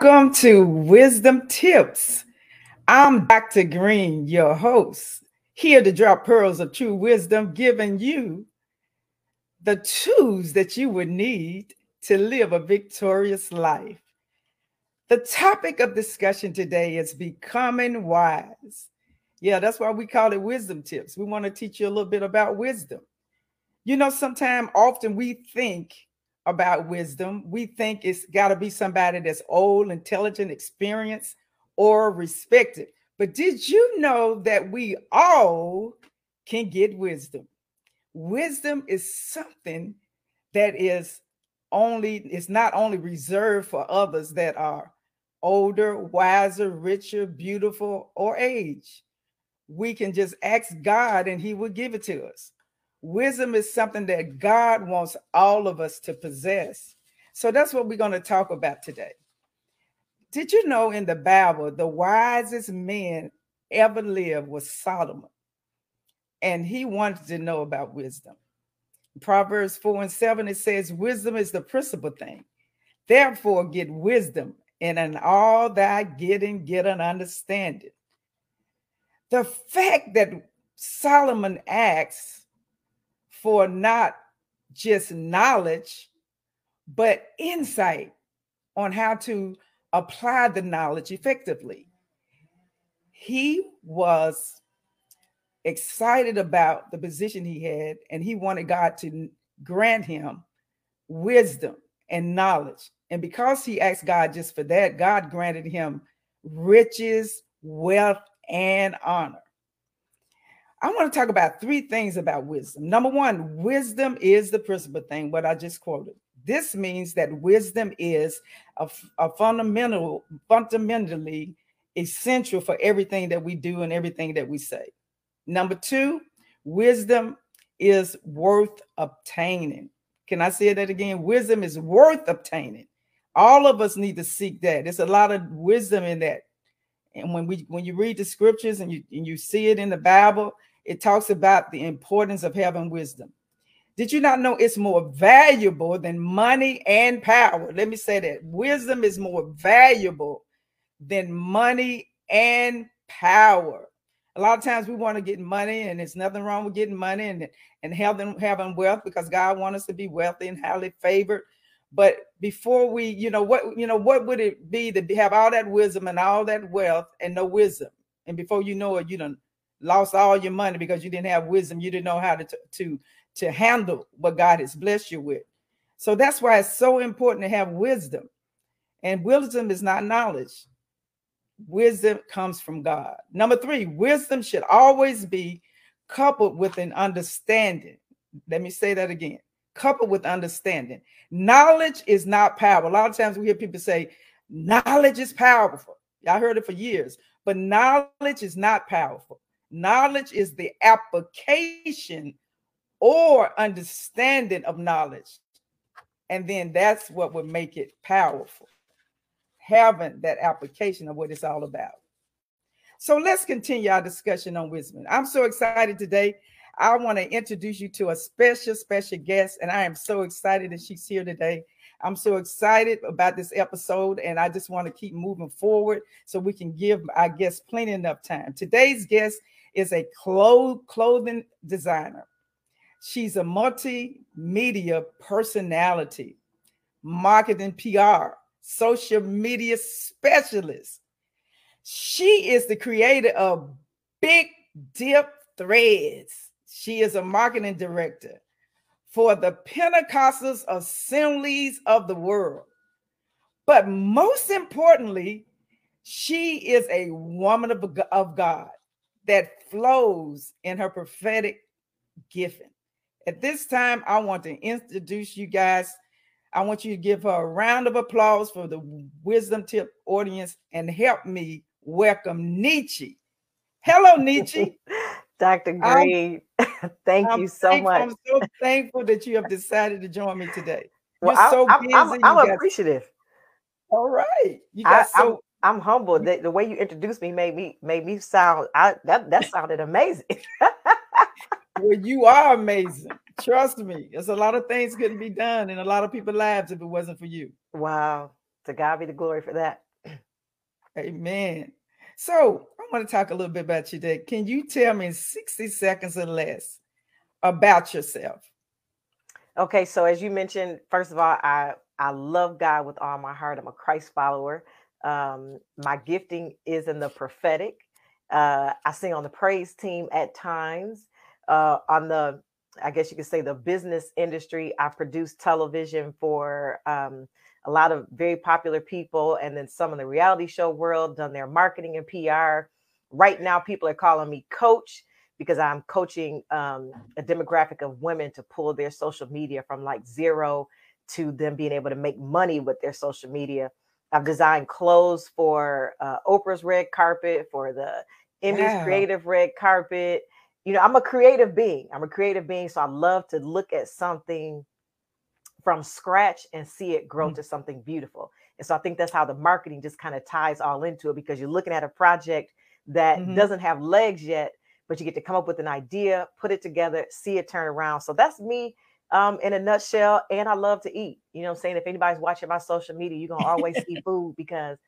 Welcome to Wisdom Tips. I'm Dr. Green, your host, here to drop pearls of true wisdom, giving you the tools that you would need to live a victorious life. The topic of discussion today is becoming wise. Yeah, that's why we call it wisdom tips. We want to teach you a little bit about wisdom. You know, sometimes often we think about wisdom, we think it's got to be somebody that's old, intelligent, experienced, or respected. But did you know that we all can get wisdom? Wisdom is something that is only, it's not only reserved for others that are older, wiser, richer, beautiful, or age. We can just ask God and He will give it to us. Wisdom is something that God wants all of us to possess. So that's what we're going to talk about today. Did you know in the Bible, the wisest man ever lived was Solomon? And he wanted to know about wisdom. Proverbs 4 and 7, it says, Wisdom is the principal thing. Therefore, get wisdom, and in all thy getting, get an understanding. The fact that Solomon asks for not just knowledge, but insight on how to apply the knowledge effectively. He was excited about the position he had, and he wanted God to grant him wisdom and knowledge. And because he asked God just for that, God granted him riches, wealth, and honor. I want to talk about three things about wisdom. Number one, wisdom is the principal thing, what I just quoted. This means that wisdom is a, a fundamental, fundamentally essential for everything that we do and everything that we say. Number two, wisdom is worth obtaining. Can I say that again? Wisdom is worth obtaining. All of us need to seek that. There's a lot of wisdom in that. And when we when you read the scriptures and you and you see it in the Bible, it talks about the importance of having wisdom. Did you not know it's more valuable than money and power? Let me say that wisdom is more valuable than money and power. A lot of times we want to get money, and there's nothing wrong with getting money and, and having, having wealth because God wants us to be wealthy and highly favored. But before we, you know, what you know, what would it be to have all that wisdom and all that wealth and no wisdom? And before you know it, you don't lost all your money because you didn't have wisdom. You didn't know how to, to, to handle what God has blessed you with. So that's why it's so important to have wisdom. And wisdom is not knowledge. Wisdom comes from God. Number three, wisdom should always be coupled with an understanding. Let me say that again coupled with understanding. Knowledge is not power. A lot of times we hear people say, knowledge is powerful. I heard it for years, but knowledge is not powerful. Knowledge is the application or understanding of knowledge. And then that's what would make it powerful. Having that application of what it's all about. So let's continue our discussion on wisdom. I'm so excited today. I want to introduce you to a special, special guest, and I am so excited that she's here today. I'm so excited about this episode, and I just want to keep moving forward so we can give our guests plenty enough time. Today's guest is a clothing designer. She's a multimedia personality, marketing PR, social media specialist. She is the creator of Big Drip Threads. She is a marketing director for the Pentecostals assemblies of the world. But most importantly, she is a woman of, of God that flows in her prophetic gifting. At this time, I want to introduce you guys. I want you to give her a round of applause for the Wisdom Tip audience and help me welcome Neechy. Hello, Neechy. Dr. Green, thank I'm you so thankful, much. I'm so thankful that you have decided to join me today. You're Well, I, so I'm, busy. I'm, I'm appreciative. all right. You I, got I'm, so I'm humbled mm. that the way you introduced me made me made me sound. I that that sounded amazing. well, you are amazing. Trust me. There's a lot of things couldn't be done in a lot of people's lives if it wasn't for you. wow. To God be the glory for that. Amen. So I want to talk a little bit about you today. Can you tell me in 60 seconds or less about yourself? Okay, so as you mentioned, first of all, I I love God with all my heart. I'm a Christ follower. Um, my gifting is in the prophetic. Uh, I sing on the praise team at times. Uh, on the, I guess you could say, the business industry, I produce television for um, a lot of very popular people, and then some in the reality show world, done their marketing and PR. Right now, people are calling me coach because I'm coaching um, a demographic of women to pull their social media from like zero to them being able to make money with their social media. I've designed clothes for uh, Oprah's red carpet, for the Emmys wow. creative red carpet. You know, I'm a creative being. I'm a creative being, so I love to look at something from scratch and see it grow mm-hmm. to something beautiful. And so I think that's how the marketing just kind of ties all into it because you're looking at a project that mm-hmm. doesn't have legs yet, but you get to come up with an idea, put it together, see it turn around. So that's me um, in a nutshell. And I love to eat. You know I'm saying? If anybody's watching my social media, you're gonna always see food because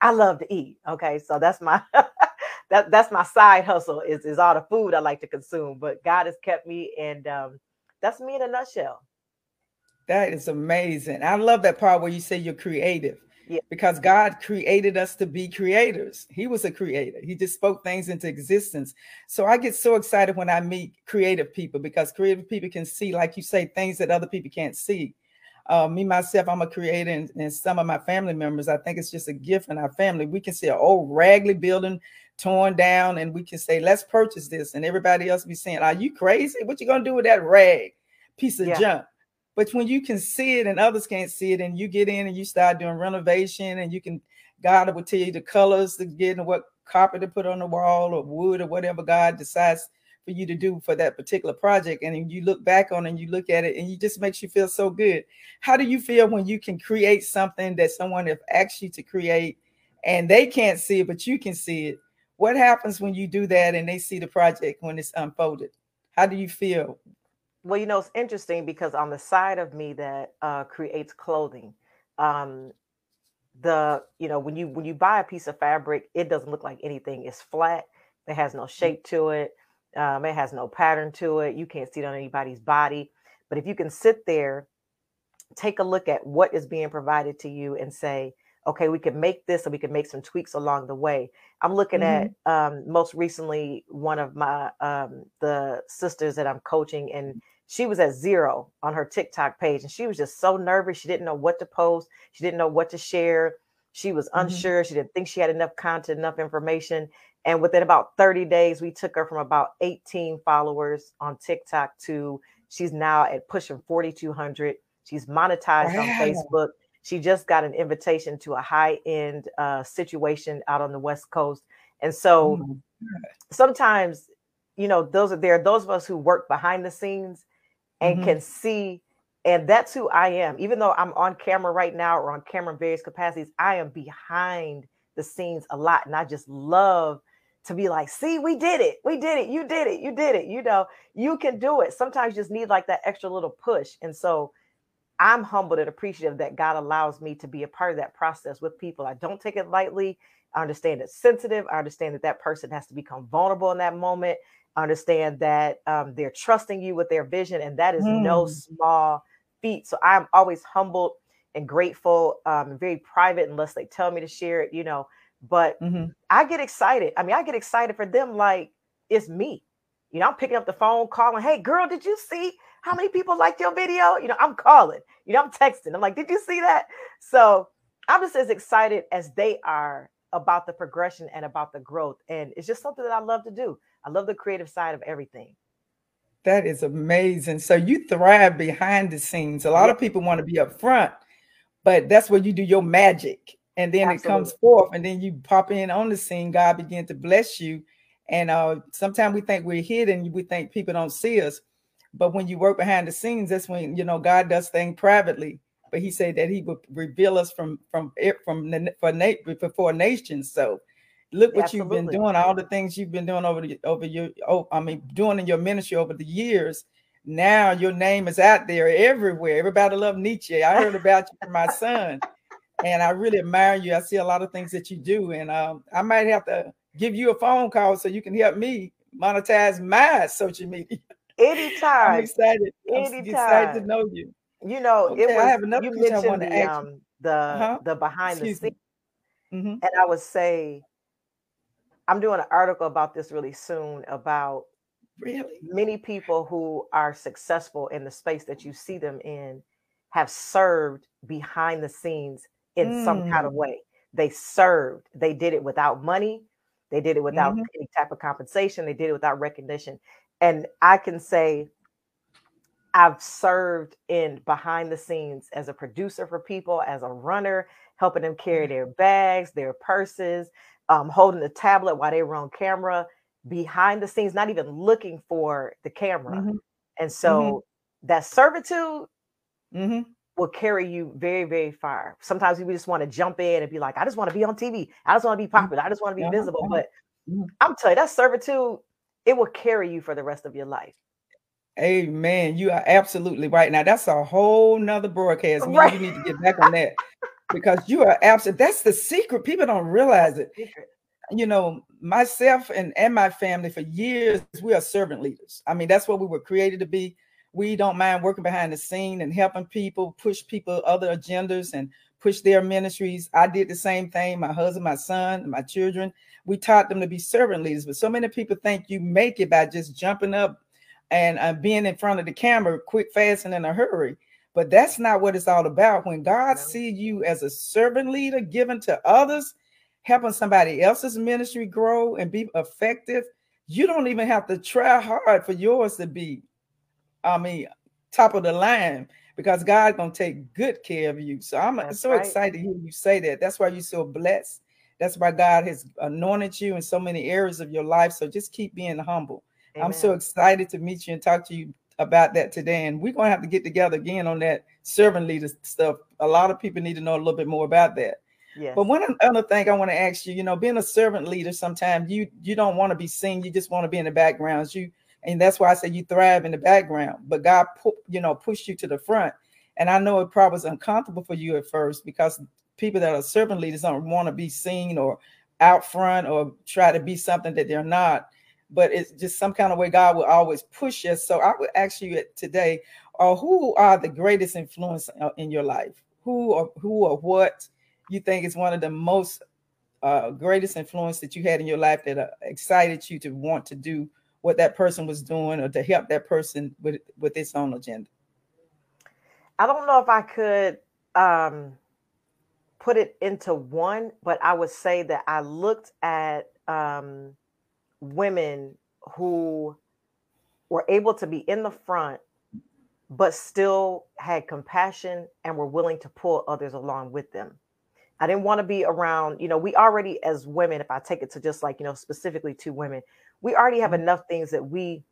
I love to eat. Okay. So that's my that that's my side hustle is, is all the food I like to consume. But God has kept me and um, that's me in a nutshell. That is amazing. I love that part where you say you're creative. Yeah. Because God created us to be creators. He was a creator. He just spoke things into existence. So I get so excited when I meet creative people because creative people can see, like you say, things that other people can't see. Uh, me myself, I'm a creator, and, and, some of my family members, I think it's just a gift in our family. We can see an old raggedy building torn down, and we can say, "Let's purchase this," and everybody else be saying, "Are you crazy? What you gonna do with that rag piece of yeah. junk?" But when you can see it and others can't see it, and you get in and you start doing renovation, and you can, God will tell you the colors to get and what carpet to put on the wall or wood or whatever God decides for you to do for that particular project. And you look back on and you look at it and it just makes you feel so good. How do you feel when you can create something that someone have asked you to create and they can't see it, but you can see it? What happens when you do that and they see the project when it's unfolded? How do you feel? Well, you know, it's interesting because on the side of me that uh, creates clothing, um, the you know when you when you buy a piece of fabric, it doesn't look like anything. It's flat. It has no mm. shape to it. Um, it has no pattern to it. You can't see it on anybody's body. But if you can sit there, take a look at what is being provided to you, and say, okay, we can make this, and we can make some tweaks along the way. I'm looking mm-hmm. at um, most recently one of my um, the sisters that I'm coaching, and she was at zero on her TikTok page and she was just so nervous. She didn't know what to post, she didn't know what to share. She was mm-hmm. unsure. She didn't think she had enough content, enough information. And within about 30 days, we took her from about 18 followers on TikTok to she's now at pushing 4,200. She's monetized wow. on Facebook. She just got an invitation to a high end uh, situation out on the West Coast. And so oh sometimes, you know, those are there are those of us who work behind the scenes and mm-hmm. can see and that's who I am. Even though I'm on camera right now or on camera in various capacities, I am behind the scenes a lot. And I just love to be like, see, we did it. We did it. You did it. You did it. You know, you can do it. Sometimes you just need like that extra little push. And so I'm humbled and appreciative that God allows me to be a part of that process with people. I don't take it lightly. I understand it's sensitive. I understand that that person has to become vulnerable in that moment understand that um, they're trusting you with their vision, and that is mm. no small feat. So I'm always humbled and grateful, um, very private unless they tell me to share it, you know. But mm-hmm. I get excited. I mean, I get excited for them like it's me. You know, I'm picking up the phone, calling, "Hey, girl, did you see how many people liked your video?" You know, I'm calling. You know, I'm texting. I'm like, "Did you see that?" So I'm just as excited as they are about the progression and about the growth. And it's just something that I love to do. I love the creative side of everything. That is amazing. So you thrive behind the scenes. A lot of people want to be up front, but that's where you do your magic. And then Absolutely. it comes forth, and then you pop in on the scene. God begin to bless you. And uh, sometimes we think we're hidden. We think people don't see us. But when you work behind the scenes, that's when you know God does things privately. But He said that He would reveal us from from it from the, for before nations. So look what Absolutely. you've been doing, all the things you've been doing over the over your oh, I mean, doing in your ministry over the years. Now your name is out there everywhere. Everybody love Neechy. I heard about you from my son. and I really admire you. I see a lot of things that you do, and um, I might have to give you a phone call so you can help me monetize my social media. Anytime. I'm excited. Anytime. I'm excited to know you. You know, okay, it was, I have another you mentioned I want to the, ask um, the uh-huh. the behind Excuse the scenes, mm-hmm. and I would say I'm doing an article about this really soon about really many people who are successful in the space that you see them in have served behind the scenes in mm. some kind of mm. way. They served. They did it without money. They did it without mm-hmm. any type of compensation. They did it without recognition. And I can say I've served in behind the scenes as a producer for people, as a runner, helping them carry mm-hmm. their bags, their purses, um, holding the tablet while they were on camera, behind the scenes, not even looking for the camera. Mm-hmm. And so mm-hmm. that servitude mm-hmm. will carry you very, very far. Sometimes we just want to jump in and be like, I just want to be on TV. I just want to be mm-hmm. popular. I just want to be visible. But mm-hmm. I'm telling you, that servitude, it will carry you for the rest of your life. Amen. You are absolutely right. Now that's a whole nother broadcast. Right. You need to get back on that because you are absent. that's the secret. People don't realize it. You know, myself and, and my family for years, we are servant leaders. I mean, that's what we were created to be. We don't mind working behind the scene and helping people push people other agendas and push their ministries. I did the same thing. My husband, my son, my children, we taught them to be servant leaders. But so many people think you make it by just jumping up and uh, being in front of the camera quick, fast, and in a hurry. But that's not what it's all about. When God no. see you as a servant leader, given to others, helping somebody else's ministry grow and be effective, you don't even have to try hard for yours to be, I mean, top of the line because God's gonna take good care of you. So I'm that's so right. excited to hear you say that. That's why you're so blessed. That's why God has anointed you in so many areas of your life. So just keep being humble. Amen. I'm so excited to meet you and talk to you about that today. And we're going to have to get together again on that servant leader stuff. A lot of people need to know a little bit more about that. Yes. But one other thing I want to ask you, you know, being a servant leader, sometimes you you don't want to be seen. You just want to be in the background. You and that's why I say you thrive in the background. But God, put, you know, pushed you to the front. And I know it probably was uncomfortable for you at first because people that are servant leaders don't want to be seen or out front or try to be something that they're not but it's just some kind of way God will always push us. So I would ask you today, uh, who are the greatest influence uh, in your life? Who or who or what you think is one of the most uh, greatest influence that you had in your life that uh, excited you to want to do what that person was doing or to help that person with with its own agenda? I don't know if I could um, put it into one, but I would say that I looked at um, women who were able to be in the front but still had compassion and were willing to pull others along with them. I didn't want to be around, you know, we already, as women, if I take it to just like, you know, specifically to women, we already have mm-hmm. enough things that we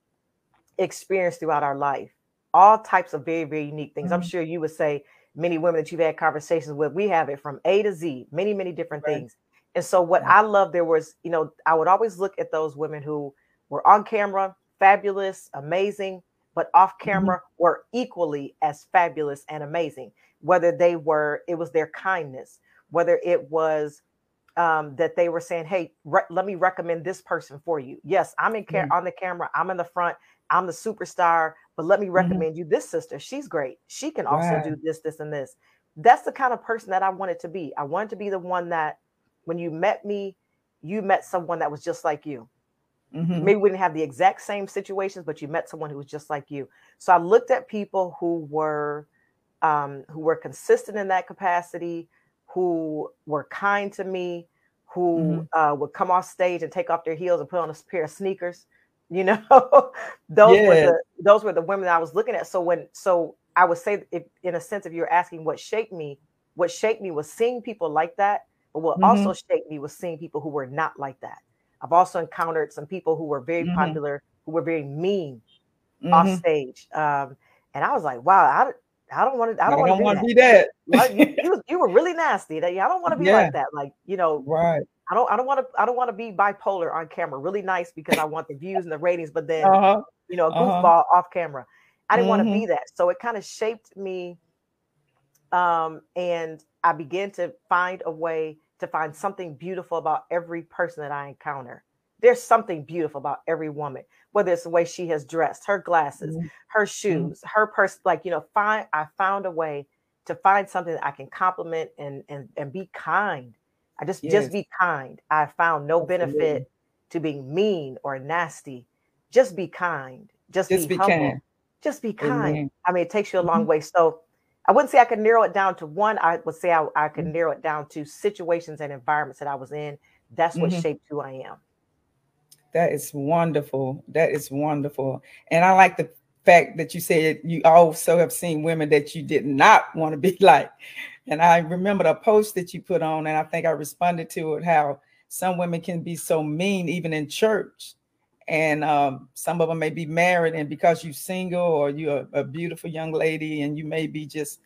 experience throughout our life, all types of very, very unique things. Mm-hmm. I'm sure you would say many women that you've had conversations with, we have it from A to Z, many, many different right. things. And so what I love there was, you know, I would always look at those women who were on camera, fabulous, amazing, but off mm-hmm. camera mm-hmm. were equally as fabulous and amazing. Whether they were, it was their kindness, whether it was um, that they were saying, "Hey, re- let me recommend this person for you." Yes, I'm in care mm-hmm. on the camera, I'm in the front, I'm the superstar, but let me mm-hmm. recommend mm-hmm. you this sister. She's great. She can also right. do this, this, and this. That's the kind of person that I wanted to be. I wanted to be the one that when you met me, you met someone that was just like you. Mm-hmm. Maybe we didn't have the exact same situations, but you met someone who was just like you. So I looked at people who were um, who were consistent in that capacity, who were kind to me, who mm-hmm. uh, would come off stage and take off their heels and put on a pair of sneakers. You know, those yeah. were the those were the women I was looking at. So when so I would say, if in a sense, if you're asking what shaped me, what shaped me was seeing people like that but what mm-hmm. also shaped me was seeing people who were not like that. I've also encountered some people who were very mm-hmm. popular, who were very mean mm-hmm. off stage. Um, and I was like, wow, I, I don't want to. I don't, don't want to be that. like, you, you, you, were really nasty. That I don't want to be yeah. like that. Like you know, right. I don't. I don't want to. I don't want to be bipolar on camera. Really nice because I want the views and the ratings, but then uh-huh. you know, a uh-huh. goofball uh-huh. off camera. I didn't mm-hmm. want to be that. So it kind of shaped me. Um, and I began to find a way to find something beautiful about every person that I encounter. There's something beautiful about every woman, whether it's the way she has dressed, her glasses, mm-hmm. her shoes, mm-hmm. her person. Like you know, find I found a way to find something that I can compliment and and and be kind. I just yes. just be kind. I found no Absolutely. benefit to being mean or nasty. Just be kind. Just, just be, be, humble. Kind. Just be kind. Amen. I mean, it takes you a long mm-hmm. way. So I wouldn't say I could narrow it down to one. I would say I, I could mm-hmm. narrow it down to situations and environments that I was in. That's what mm-hmm. shaped who I am. That is wonderful. That is wonderful. And I like the fact that you said you also have seen women that you did not want to be like. And I remember the post that you put on, and I think I responded to it how some women can be so mean, even in church. And um, some of them may be married, and because you're single or you're a, a beautiful young lady and you may be just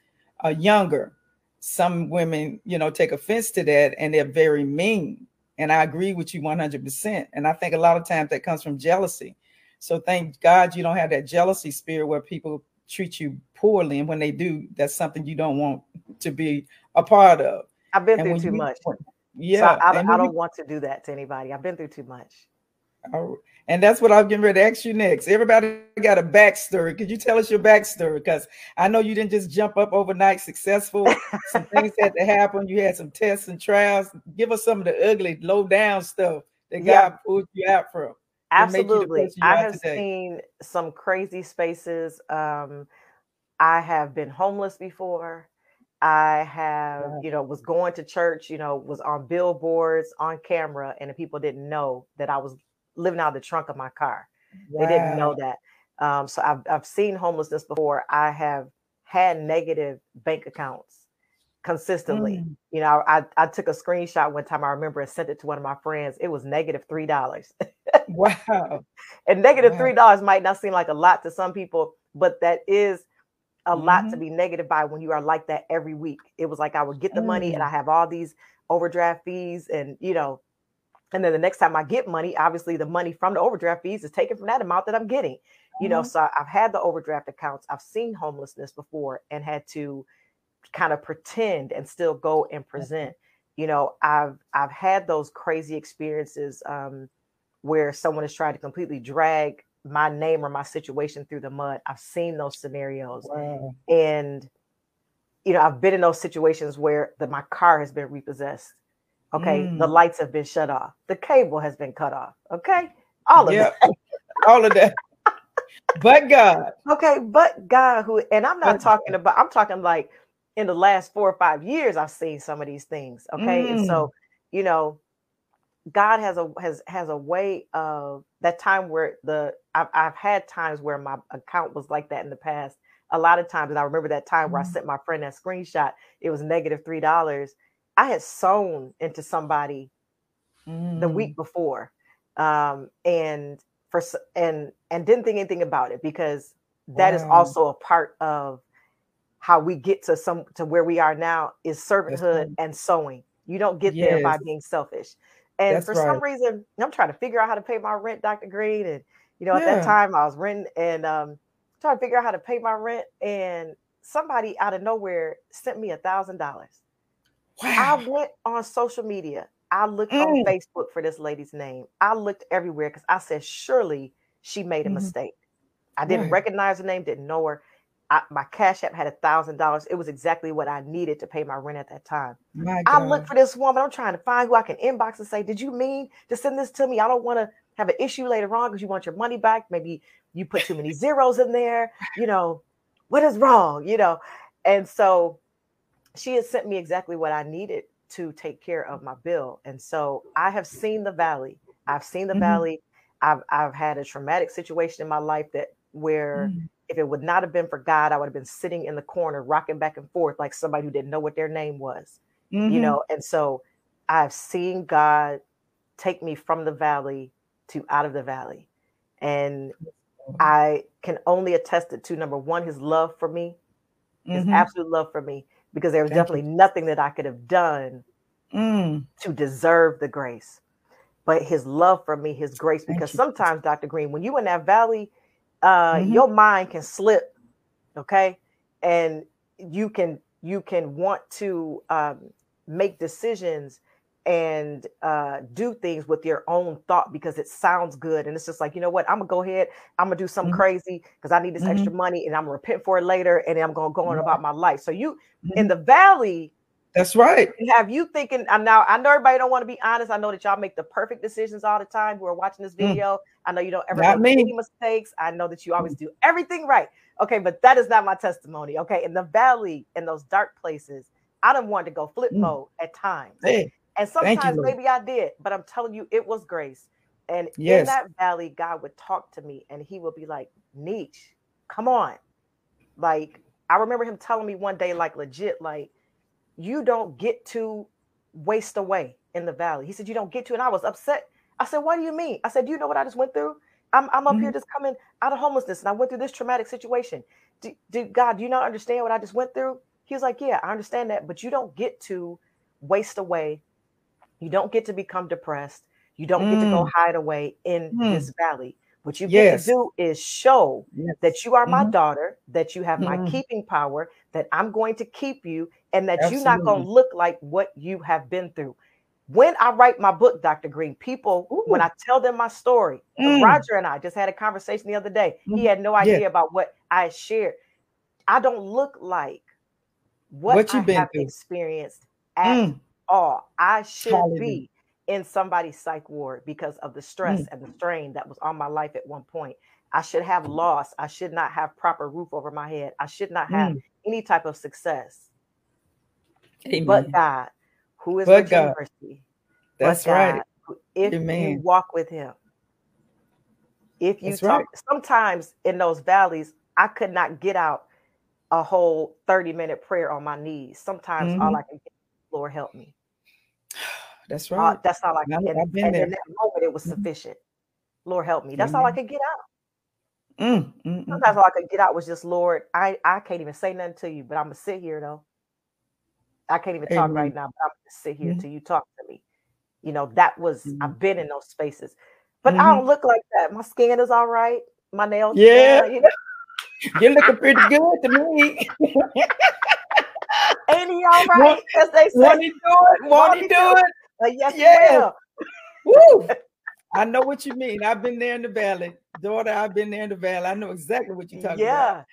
a uh, younger, some women, you know, take offense to that and they're very mean. And I agree with you 100%. And I think a lot of times that comes from jealousy. So thank God you don't have that jealousy spirit where people treat you poorly. And when they do, that's something you don't want to be a part of. I've been and through too you, much. Yeah. So I, I, I don't want to do that to anybody. I've been through too much. And that's what I'm getting ready to ask you next. Everybody got a backstory. Could you tell us your backstory? Because I know you didn't just jump up overnight successful. some things had to happen. You had some tests and trials. Give us some of the ugly, low down stuff that yeah. God pulled you out from. Absolutely. I have today. seen some crazy spaces. Um, I have been homeless before. I have, you know, was going to church, you know, was on billboards, on camera, and the people didn't know that I was living out of the trunk of my car. Wow. They didn't know that. Um, so I've I've seen homelessness before. I have had negative bank accounts consistently. Mm. You know, I I took a screenshot one time. I remember and sent it to one of my friends. It was negative three dollars. wow. And negative three dollars might not seem like a lot to some people, but that is a mm-hmm. lot to mm-hmm. be negative by when you are like that every week. It was like I would get the mm. money and I mm. have all these overdraft fees and you know and then the next time I get money, obviously the money from the overdraft fees is taken from that amount that I'm getting. You know, mm-hmm. so I've had the overdraft accounts. I've seen homelessness before and had to kind of pretend and still go and present. You know, I've I've had those crazy experiences um, where someone has tried to completely drag my name or my situation through the mud. I've seen those scenarios, wow. and you know, I've been in those situations where the, my car has been repossessed Okay, mm. the lights have been shut off, the cable has been cut off. Okay, all of yep. that, all of that. but God. Okay, but God, who, and I'm not but talking God. about. I'm talking like in the last four or five years, I've seen some of these things. Okay, mm. and so you know, God has a has has a way of that time where the I've, I've had times where my account was like that in the past. A lot of times, and I remember that time where I mm. sent my friend that screenshot. It was negative three dollars, I had sown into somebody mm. the week before, um, and for and and didn't think anything about it because that wow. is also a part of how we get to some to where we are now is servanthood and sowing. You don't get yes. there by being selfish. And That's for right. some reason, I'm trying to figure out how to pay my rent, Dr. Green. And you know, at that time I was renting and um trying to figure out how to pay my rent. And somebody out of nowhere sent me a thousand dollars. Wow. I went on social media. I looked mm. on Facebook for this lady's name. I looked everywhere because I said, surely she made a mm. mistake. I didn't right. recognize her name, didn't know her. I, my cash app had a thousand dollars. It was exactly what I needed to pay my rent at that time. I looked for this woman. I'm trying to find who I can inbox and say, Did you mean to send this to me? I don't want to have an issue later on because you want your money back. Maybe you put too many zeros in there. You know, what is wrong? You know, and so she has sent me exactly what I needed to take care of my bill. And so I have seen the valley. I've seen the mm-hmm. valley. I've I've had a traumatic situation in my life that where mm-hmm. if it would not have been for God, I would have been sitting in the corner rocking back and forth like somebody who didn't know what their name was. Mm-hmm. You know, and so I've seen God take me from the valley to out of the valley. And I can only attest it to number one, his love for me, his mm-hmm. absolute love for me because there was Thank definitely you. nothing that I could have done mm. to deserve the grace. But his love for me, his grace, because sometimes, Dr. Green, when you in that valley, uh, mm-hmm. your mind can slip, okay? And you can you can want to um, make decisions and uh, do things with your own thought because it sounds good. And it's just like, you know what? I'm gonna go ahead, I'm gonna do something mm-hmm. crazy because I need this mm-hmm. extra money and I'm gonna repent for it later and I'm gonna go on about my life. So you mm-hmm. in the valley, that's right. Have you thinking uh, now? I know everybody don't want to be honest. I know that y'all make the perfect decisions all the time who are watching this mm. video. I know you don't ever not make me. any mistakes. I know that you always do everything right. Okay, but that is not my testimony. Okay, in the valley, in those dark places, I don't want to go flip mm. mode at times. Hey, and sometimes you, maybe I did, but I'm telling you, it was grace. And yes. in that valley, God would talk to me and he would be like, Neechy, come on. Like, I remember him telling me one day, like, legit, like, you don't get to waste away in the valley. He said, You don't get to. And I was upset. I said, What do you mean? I said, Do you know what I just went through? I'm, I'm up mm-hmm. here just coming out of homelessness and I went through this traumatic situation. Do, God, do you not understand what I just went through? He was like, Yeah, I understand that, but you don't get to waste away you don't get to become depressed. You don't mm. get to go mm. hide away in mm. this valley. What you yes. get to do is show yes. that you are my mm-hmm. daughter, that you have mm. my mm-hmm. keeping power, that I'm going to keep you, and that Absolutely. you're not going to look like what you have been through. When I write my book, Dr. Green, people, Ooh. when I tell them my story, mm. Roger and I just had a conversation the other day. He mm-hmm. had no idea yeah. about what I shared. I don't look like what, what I have through. experienced at mm all. I should Hallelujah. be in somebody's psych ward because of the stress mm. and the strain that was on my life at one point. I should have lost. I should not have proper roof over my head. I should not have mm. any type of success. Amen. But God, who is but God. mercy. That's God, right. If Amen. you walk with Him, if you That's talk, right. sometimes in those valleys, I could not get out a whole 30 minute prayer on my knees. Sometimes mm-hmm. all I can get Lord help me. That's uh, right. Uh, that's all I could. And, and in that moment, it was mm-hmm. sufficient. Lord help me. That's mm-hmm. all I could get out. Mm, mm, mm, Sometimes all I could get out was just Lord. I I can't even say nothing to you, but I'm gonna sit here though. I can't even talk Amen. right now, but I'm gonna sit here mm-hmm. till you talk to me. You know that was I've mm-hmm. been in those spaces, but I mm-hmm. don't look like that. My skin is all right. My nails, yeah, down, you know? you're looking pretty good to me. Ain't he all right? As they say. Want he do it? Want he do it? Uh, yes, yeah. Woo! I know what you mean. I've been there in the valley. Daughter, I've been there in the valley. I know exactly what you're talking about. yeah. about.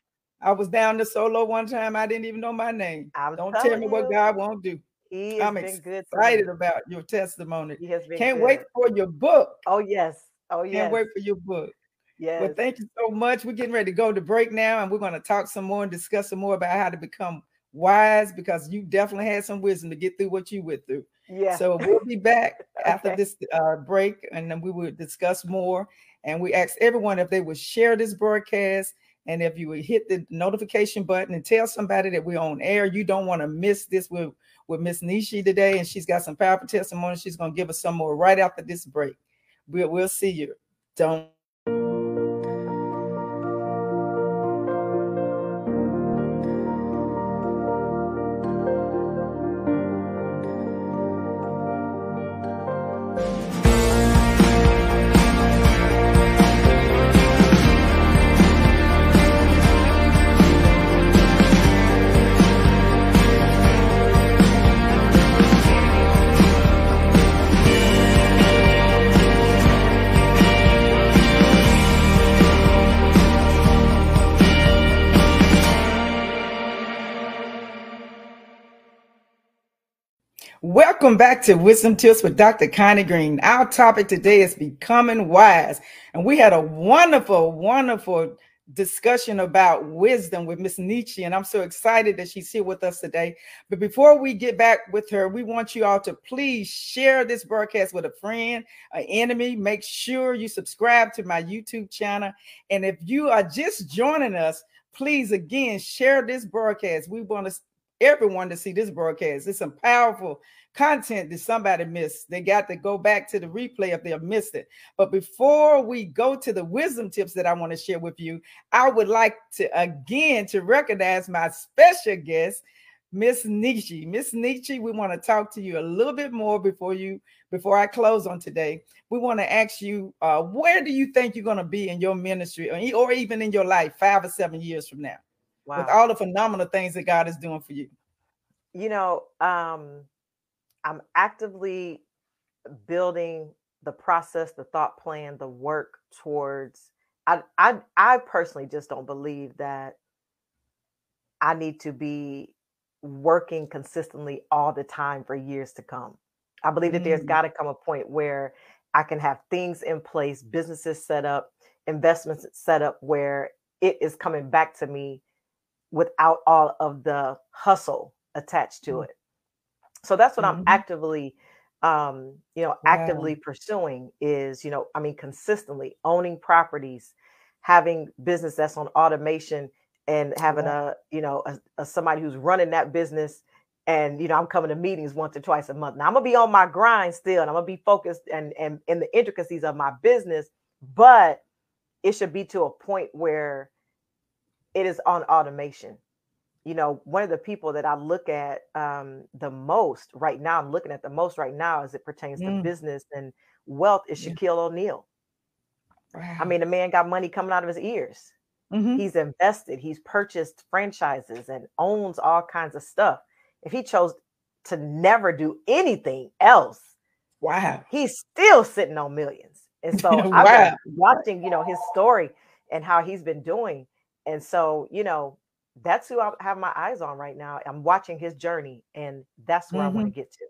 I was down the solo one time. I didn't even know my name. I'm Don't tell me you. what God won't do. He I'm excited about your testimony. He has been Can't good. wait for your book. Oh, yes. Oh, yes. Can't wait for your book. Yes. Well, thank you so much. We're getting ready to go to break now, and we're going to talk some more and discuss some more about how to become wise because you definitely had some wisdom to get through what you went through. Yeah. So we'll be back after okay. this uh, break and then we will discuss more. And we ask everyone if they would share this broadcast and if you would hit the notification button and tell somebody that we're on air. You don't want to miss this with, with Miss Neechy today. And she's got some powerful testimony. She's going to give us some more right after this break. We'll, we'll see you. Don't Welcome back to Wisdom Tips with Dr. Connie Green. Our topic today is becoming wise. And we had a wonderful, wonderful discussion about wisdom with Miss Neechy. And I'm so excited that she's here with us today. But before we get back with her, we want you all to please share this broadcast with a friend, an enemy. Make sure you subscribe to my YouTube channel. And if you are just joining us, please again share this broadcast. We want to everyone to see this broadcast. It's some powerful content that somebody missed. They got to go back to the replay if they missed it. But before we go to the wisdom tips that I want to share with you, I would like to again to recognize my special guest, Miss Neechy. Miss Neechy, we want to talk to you a little bit more before you before I close on today. We want to ask you, uh, where do you think you're going to be in your ministry or, or even in your life five or seven years from now? Wow. With all the phenomenal things that God is doing for you. You know, um, I'm actively building the process, the thought plan, the work towards. I, I, I personally just don't believe that I need to be working consistently all the time for years to come. I believe that there's Mm. got to come a point where I can have things in place, businesses set up, investments set up where it is coming back to me without all of the hustle attached to Mm. it. So that's what I'm Mhm. actively um you know Wow. actively pursuing is you know I mean consistently owning properties, having business that's on automation and having Wow. a you know a, a somebody who's running that business and you know i'm coming to meetings once or twice a month now i'm gonna be on my grind still and i'm gonna be focused and and in the intricacies of my business but it should be to a point where it is on automation you know one of the people that i look at um, the most right now i'm looking at the most right now as it pertains to Mm. business and wealth is Yeah. shaquille o'neal i mean the man got money coming out of his ears Mhm. He's invested, he's purchased franchises and owns all kinds of stuff. If he chose to never do anything else, Wow. he's still sitting on millions. And so I've been watching, you know, his story and how he's been doing. And so, you know, that's who I have my eyes on right now. I'm watching his journey, and that's where I want to get to.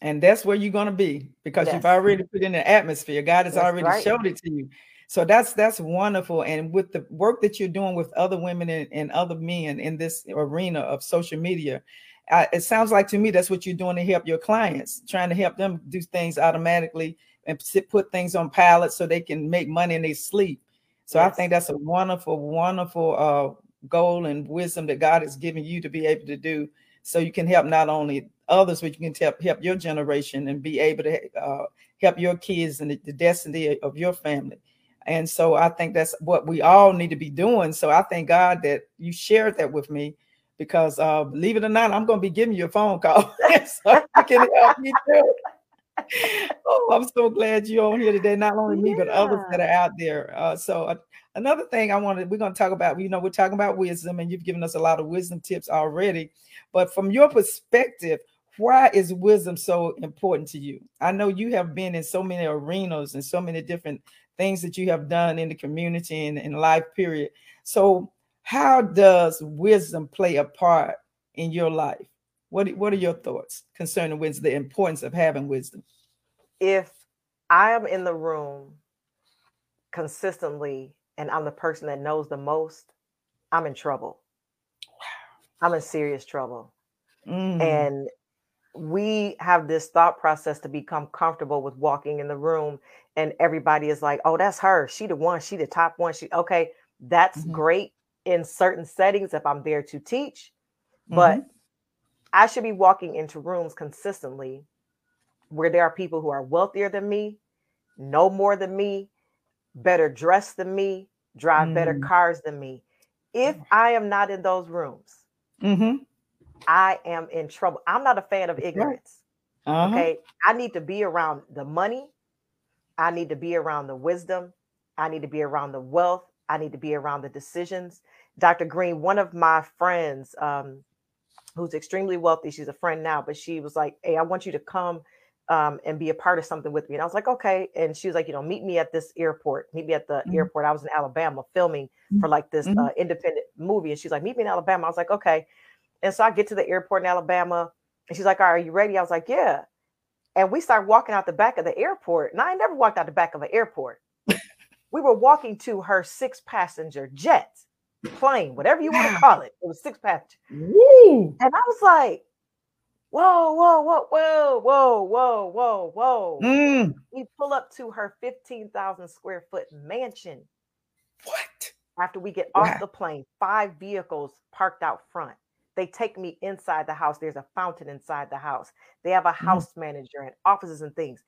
And that's where you're going to be because you've already put in the atmosphere. God has that's already right. showed it to you. So that's that's wonderful. And with the work that you're doing with other women and, and other men in this arena of social media, uh, it sounds like to me that's what you're doing to help your clients, trying to help them do things automatically and sit, put things on pallets so they can make money in their sleep. So I think that's a wonderful, wonderful uh, goal and wisdom that God has given you to be able to do. So you can help not only others, but you can help help your generation and be able to uh, help your kids and the, the destiny of your family. And so I think that's what we all need to be doing. So I thank God that you shared that with me because uh, believe it or not, I'm going to be giving you a phone call so you can help me too. Oh, I'm so glad you're on here today. Not only me, but others that are out there. Uh, so uh, another thing I wanted, we're going to talk about, you know, we're talking about wisdom and you've given us a lot of wisdom tips already. But from your perspective, why is wisdom so important to you? I know you have been in so many arenas and so many different things that you have done in the community and in life period. So how does wisdom play a part in your life? What, what are your thoughts concerning wisdom, the importance of having wisdom? If I am in the room consistently and I'm the person that knows the most, I'm in trouble. I'm in serious trouble. Mm, And we have this thought process to become comfortable with walking in the room and everybody is like, "Oh, that's her. She the one. She the top one. She okay. That's Mhm. great in certain settings if I'm there to teach, mm-hmm, but I should be walking into rooms consistently where there are people who are wealthier than me, know more than me, better dressed than me, drive better Mm. cars than me. If I am not in those rooms, mm-hmm. I am in trouble. I'm not a fan of ignorance. Uh-huh. Okay. I need to be around the money. I need to be around the wisdom. I need to be around the wealth. I need to be around the decisions. Dr. Green, one of my friends, um, who's extremely wealthy, she's a friend now, but she was like, Hey, I want you to come um, and be a part of something with me. And I was like, Okay. And she was like, You know, meet me at this airport, meet me at the Mhm. airport. I was in Alabama filming for like this Mhm. uh, independent movie. And she's like, Meet me in Alabama. I was like, Okay. And so I get to the airport in Alabama and she's like, All right, are you ready? I was like, Yeah. And we started walking out the back of the airport. And I never walked out the back of an airport. we were walking to her six passenger jet, plane, whatever you want to call it. It was six passenger. Woo! And I was like, Whoa, whoa, whoa, whoa, whoa, whoa, whoa, whoa. Mm. We pull up to her 15,000 square foot mansion What? after we get Wow. off the plane, five vehicles parked out front. They take me inside the house. There's a fountain inside the house. They have a Mhm. house manager and offices and things.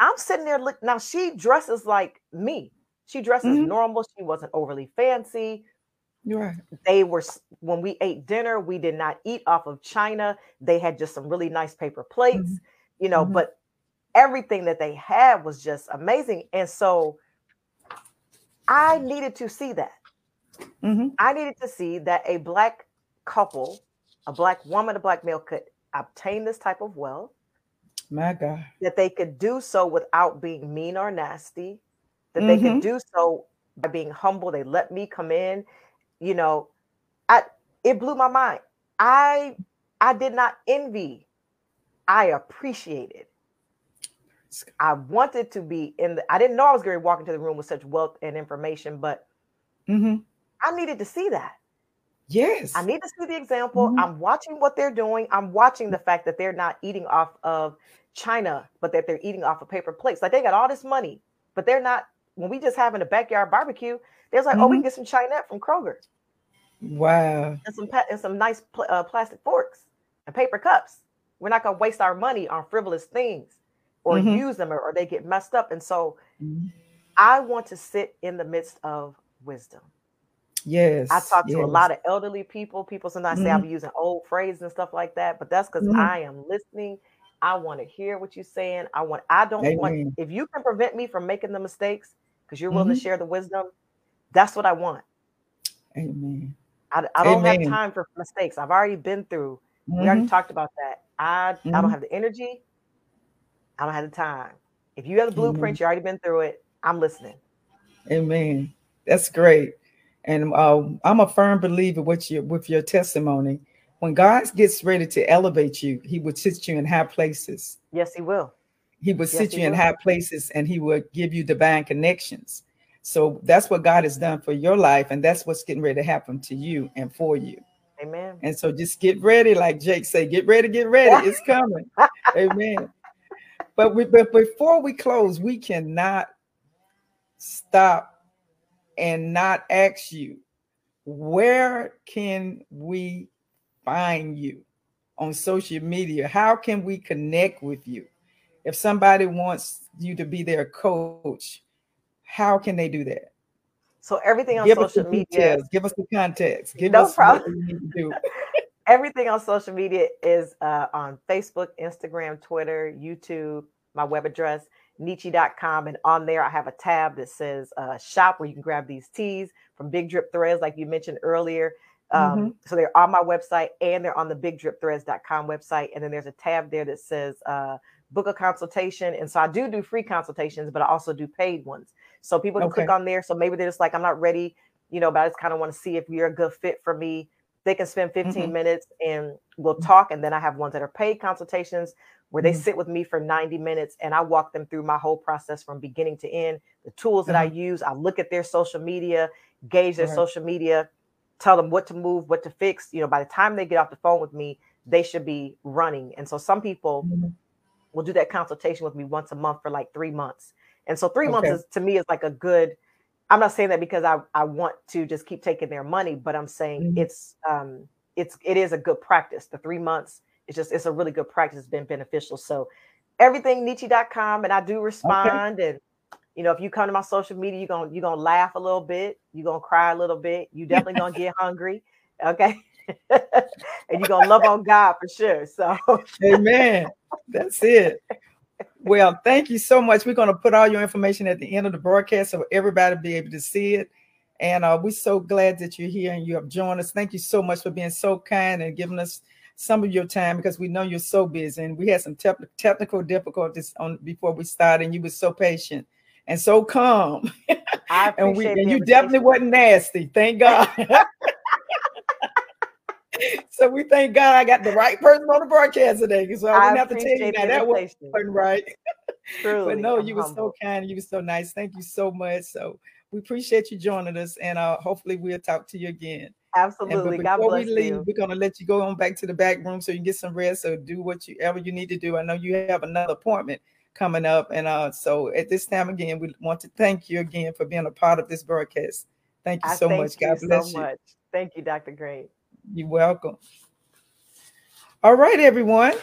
I'm sitting there. Look, now she dresses like me. She dresses Mhm. normal. She wasn't overly fancy. Right. They were when we ate dinner. We did not eat off of china. They had just some really nice paper plates, Mhm. you know. Mhm. But everything that they had was just amazing. And so I needed to see that. hmm I needed to see that a black couple a black woman, a black male could obtain this type of wealth. My God. That they could do so without being mean or nasty, that mm-hmm. they could mm-hmm. do so by being humble. They let me come in. You know, I it blew my mind. I I did not envy. I appreciated. I wanted to be in the I didn't know I was going to walk into the room with such wealth and information, but mm-hmm. I needed to see that. Yes. I need to see the example. Mm-hmm. I'm watching what they're doing. I'm watching the fact that they're not eating off of China, but that they're eating off of paper plates. Like they got all this money, but they're not. When we just having a backyard barbecue, there's like, mm-hmm. oh, we mm-hmm. can get some Chinette from Kroger. Wow. And some and some nice pl- uh, plastic forks and paper cups. We're not going to waste our money on frivolous things or mm-hmm. use them or, or, they get messed up. And so mm-hmm. I want to sit in the midst of wisdom. Yes. I talk yes. to a lot of elderly people. People sometimes mm-hmm. say I'm using old phrases and stuff like that, but that's because mm-hmm. I am listening. I want to hear what you're saying. I want, I don't Amen. want, if you can prevent me from making the mistakes because you're willing to mm-hmm. share the wisdom, that's what I want. Amen. I, I don't Amen. have time for mistakes. I've already been through. We already mm-hmm. talked about that. I, I don't have the energy. I don't have the time. If you have the blueprint, you already been through it. I'm listening. Amen. That's great. And uh, I'm a firm believer with your with your testimony. When God gets ready to elevate you, He will sit you in high places. Yes, He will. He would yes, sit you will. in high places, and He would give you divine connections. So that's what God has done for your life, and that's what's getting ready to happen to you and for you. Amen. And so just get ready, like Jake say, get ready, get ready. It's coming. Amen. But we, but before we close, we cannot stop and not ask you, where can we find you on social media? How can we connect with you? If somebody wants you to be their coach, how can they do that? So everything on Give social media. Details. Give us the context. Give no us problem. everything on social media is uh, on Facebook, Instagram, Twitter, YouTube, my web address, Neechy.com. And on there, I have a tab that says uh, shop where you can grab these tees from Big Drip Threads, like you mentioned earlier. Um, mm-hmm. So they're on my website and they're on the bigdripthreads.com website. And then there's a tab there that says uh, book a consultation. And so I do do free consultations, but I also do paid ones. So people can okay. click on there. So maybe they're just like, I'm not ready, you know, but I just kind of want to see if you're a good fit for me. They can spend 15 mm-hmm. minutes and we'll talk. And then I have ones that are paid consultations where they mm-hmm. sit with me for 90 minutes and I walk them through my whole process from beginning to end, the tools that mm-hmm. I use. I look at their social media, gauge their right. social media, tell them what to move, what to fix. You know, by the time they get off the phone with me, they should be running. And so some people mm-hmm. Will do that consultation with me once a month for like three months. And so three okay. months is to me is like a good. I'm not saying that because I, I want to just keep taking their money, but I'm saying mm-hmm. it's um it's it is a good practice. The three months it's just it's a really good practice. It's been beneficial. So everything Neechy.com and I do respond okay. and you know, if you come to my social media, you're gonna you're gonna laugh a little bit, you're gonna cry a little bit, you definitely gonna get hungry. Okay. and you're gonna love on God for sure. So Amen. That's it. Well, thank you so much. We're gonna put all your information at the end of the broadcast so everybody be able to see it. And uh, we're so glad that you're here and you have joined us. Thank you so much for being so kind and giving us some of your time because we know you're so busy and we had some te- technical difficulties on before we started and you were so patient and so calm I and we and you definitely wasn't nasty thank god so we thank god i got the right person on the broadcast today so i didn't have to tell you that that wasn't right Truly, but no I'm you were so kind you were so nice thank you so much so we appreciate you joining us and uh, hopefully we'll talk to you again Absolutely. God bless we leave, you. We're gonna let you go on back to the back room so you can get some rest or do what you ever you need to do. I know you have another appointment coming up, and uh, so at this time again, we want to thank you again for being a part of this broadcast. Thank you so thank much. God bless so you. Much. Thank you, Dr. Gray. You're welcome. All right, everyone.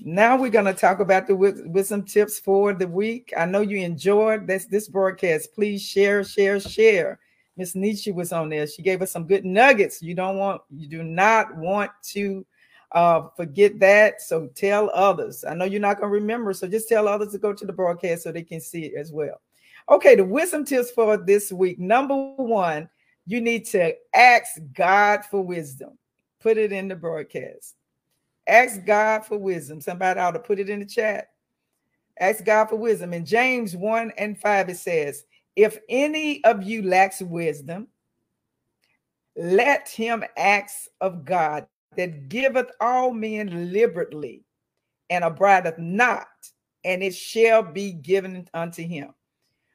Now we're going to talk about the wisdom tips for the week. I know you enjoyed this this broadcast. Please share, share, share. Miss Neechy was on there. She gave us some good nuggets. You don't want, you do not want to uh, forget that. So tell others. I know you're not going to remember, so just tell others to go to the broadcast so they can see it as well. Okay, the wisdom tips for this week. Number one, you need to ask God for wisdom. put it in the broadcast. Ask God for wisdom. Somebody ought to put it in the chat. Ask God for wisdom. In James 1 and 5, it says, If any of you lacks wisdom, let him ask of God that giveth all men liberally and abideth not, and it shall be given unto him.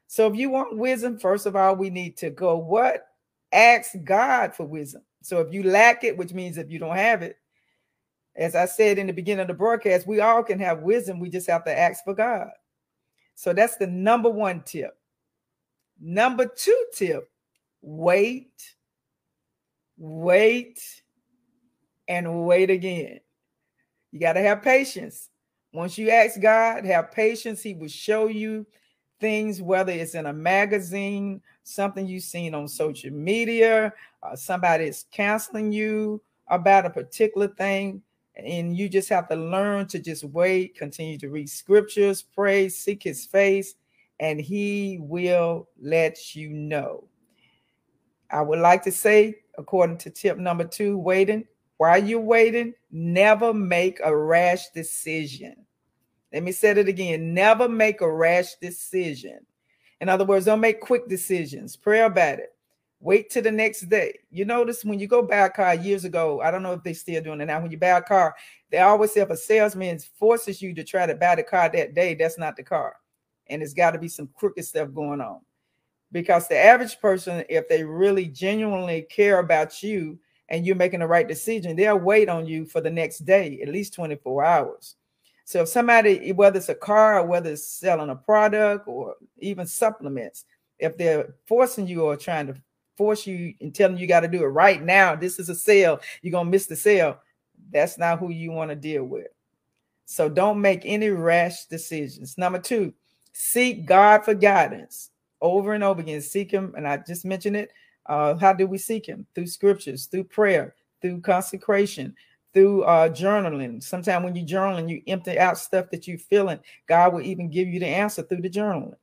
So if you want wisdom, first of all, we need to go what? Ask God for wisdom. So if you lack it, which means if you don't have it, as I said in the beginning of the broadcast, we all can have wisdom. We just have to ask for God. So that's the number one tip. Number two tip wait, wait, and wait again. You got to have patience. Once you ask God, have patience. He will show you things, whether it's in a magazine, something you've seen on social media, uh, somebody is counseling you about a particular thing and you just have to learn to just wait, continue to read scriptures, pray, seek his face, and he will let you know. I would like to say, according to tip number two, waiting, while you're waiting, never make a rash decision. Let me say it again never make a rash decision. In other words, don't make quick decisions. Pray about it. Wait till the next day. You notice when you go buy a car years ago, I don't know if they still doing it now. When you buy a car, they always say if a salesman forces you to try to buy the car that day, that's not the car. And it's got to be some crooked stuff going on. Because the average person, if they really genuinely care about you and you're making the right decision, they'll wait on you for the next day, at least 24 hours. So if somebody, whether it's a car or whether it's selling a product or even supplements, if they're forcing you or trying to force you and telling you got to do it right now. This is a sale. You're going to miss the sale. That's not who you want to deal with. So don't make any rash decisions. Number two, seek God for guidance over and over again. Seek Him. And I just mentioned it. Uh, how do we seek Him? Through scriptures, through prayer, through consecration, through uh, journaling. Sometimes when you journaling, you empty out stuff that you're feeling. God will even give you the answer through the journaling.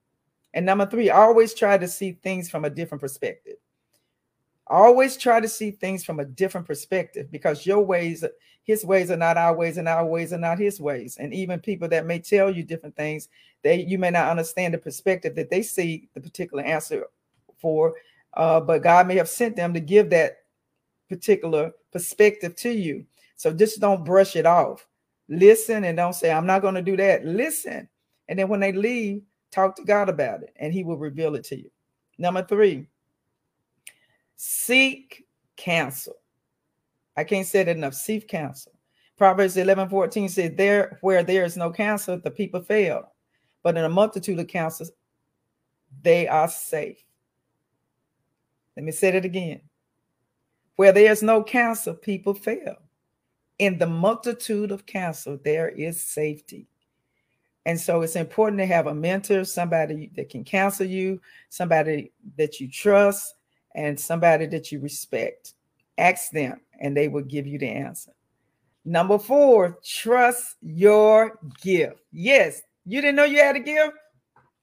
And number three, always try to see things from a different perspective. Always try to see things from a different perspective because your ways, his ways are not our ways, and our ways are not his ways. And even people that may tell you different things, they you may not understand the perspective that they see the particular answer for. Uh, but God may have sent them to give that particular perspective to you. So just don't brush it off. Listen and don't say, I'm not going to do that. Listen. And then when they leave, talk to God about it and he will reveal it to you. Number three, Seek counsel. I can't say it enough. Seek counsel. Proverbs 11 14 said, There where there is no counsel, the people fail. But in a multitude of counsels, they are safe. Let me say it again. Where there is no counsel, people fail. In the multitude of counsel, there is safety. And so it's important to have a mentor, somebody that can counsel you, somebody that you trust, and somebody that you respect. Ask them and they will give you the answer. Number four, trust your gift. Yes, you didn't know you had a gift?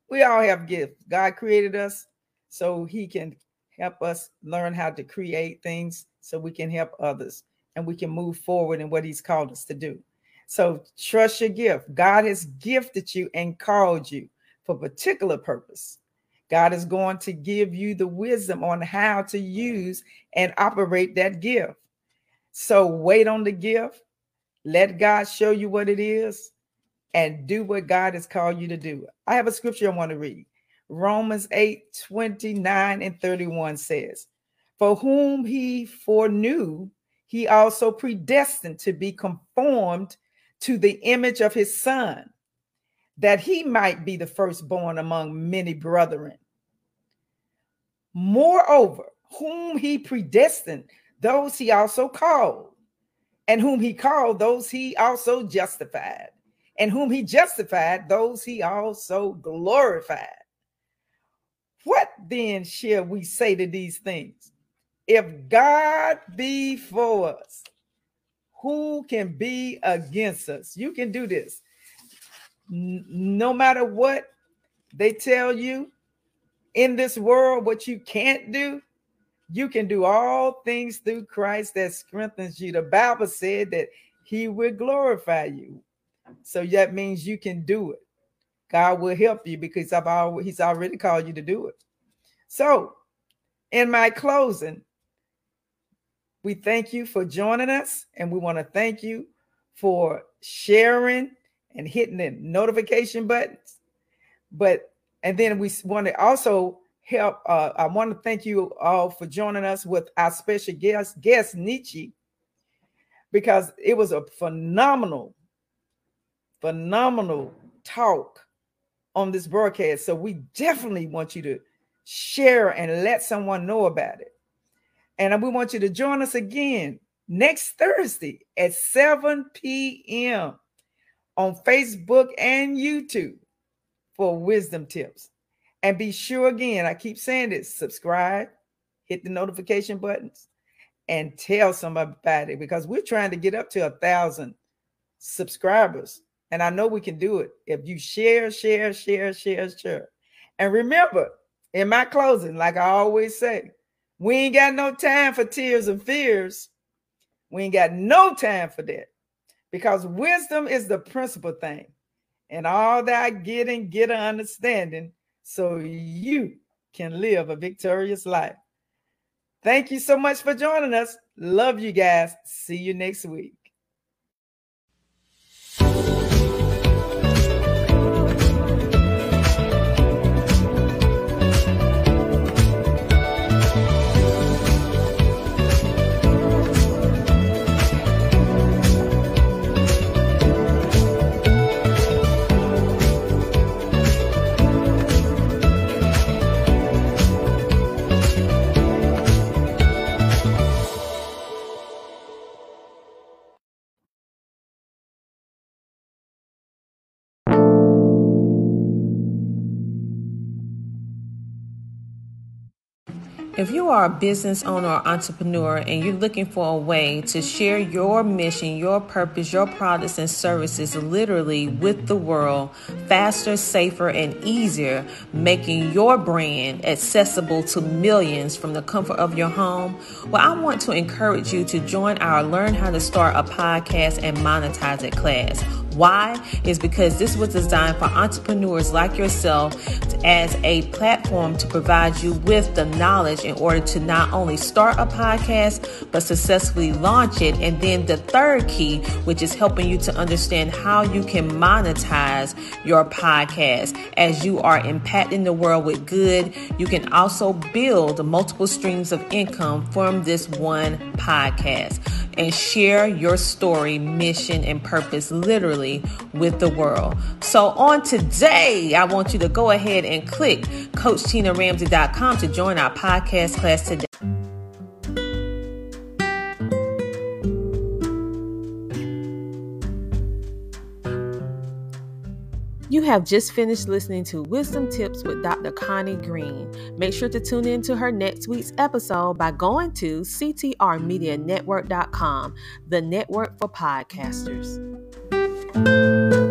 We all have gifts. God created us so he can help us learn how to create things so we can help others and we can move forward in what he's called us to do. So trust your gift. God has gifted you and called you for a particular purpose. God is going to give you the wisdom on how to use and operate that gift. So wait on the gift, let God show you what it is, and do what God has called you to do. I have a scripture I want to read. Romans 8 29 and 31 says, For whom he foreknew, he also predestined to be conformed to the image of his son, that he might be the firstborn among many brethren. Moreover, whom he predestined, those he also called. And whom he called, those he also justified. And whom he justified, those he also glorified. What then shall we say to these things? If God be for us, who can be against us? You can do this. No matter what they tell you, in this world, what you can't do, You can do all things through Christ that strengthens you. The Bible said that he will glorify you. So that means you can do it. God will help you because I've always, he's already called you to do it. So, in my closing, we thank you for joining us and we want to thank you for sharing and hitting the notification buttons. But and then we want to also help. Uh, I want to thank you all for joining us with our special guest, guest Neechy, because it was a phenomenal, phenomenal talk on this broadcast. So we definitely want you to share and let someone know about it. And we want you to join us again next Thursday at 7 p.m. on Facebook and YouTube for wisdom tips. And be sure again, I keep saying this subscribe, hit the notification buttons, and tell somebody about it because we're trying to get up to a thousand subscribers. And I know we can do it if you share, share, share, share, share. And remember, in my closing, like I always say, we ain't got no time for tears and fears. We ain't got no time for that because wisdom is the principal thing. And all that getting, get an understanding so you can live a victorious life. Thank you so much for joining us. Love you guys. See you next week. If you are a business owner or entrepreneur and you're looking for a way to share your mission, your purpose, your products and services literally with the world faster, safer, and easier, making your brand accessible to millions from the comfort of your home, well, I want to encourage you to join our Learn How to Start a Podcast and Monetize It class. Why? Is because this was designed for entrepreneurs like yourself as a platform to provide you with the knowledge in order to not only start a podcast, but successfully launch it. And then the third key, which is helping you to understand how you can monetize your podcast as you are impacting the world with good. You can also build multiple streams of income from this one podcast and share your story, mission, and purpose literally with the world. So, on today, I want you to go ahead and click CoachTinaRamsey.com to join our podcast class today. You have just finished listening to Wisdom Tips with Dr. Connie Green. Make sure to tune in to her next week's episode by going to ctrmedianetwork.com, the network for podcasters. Música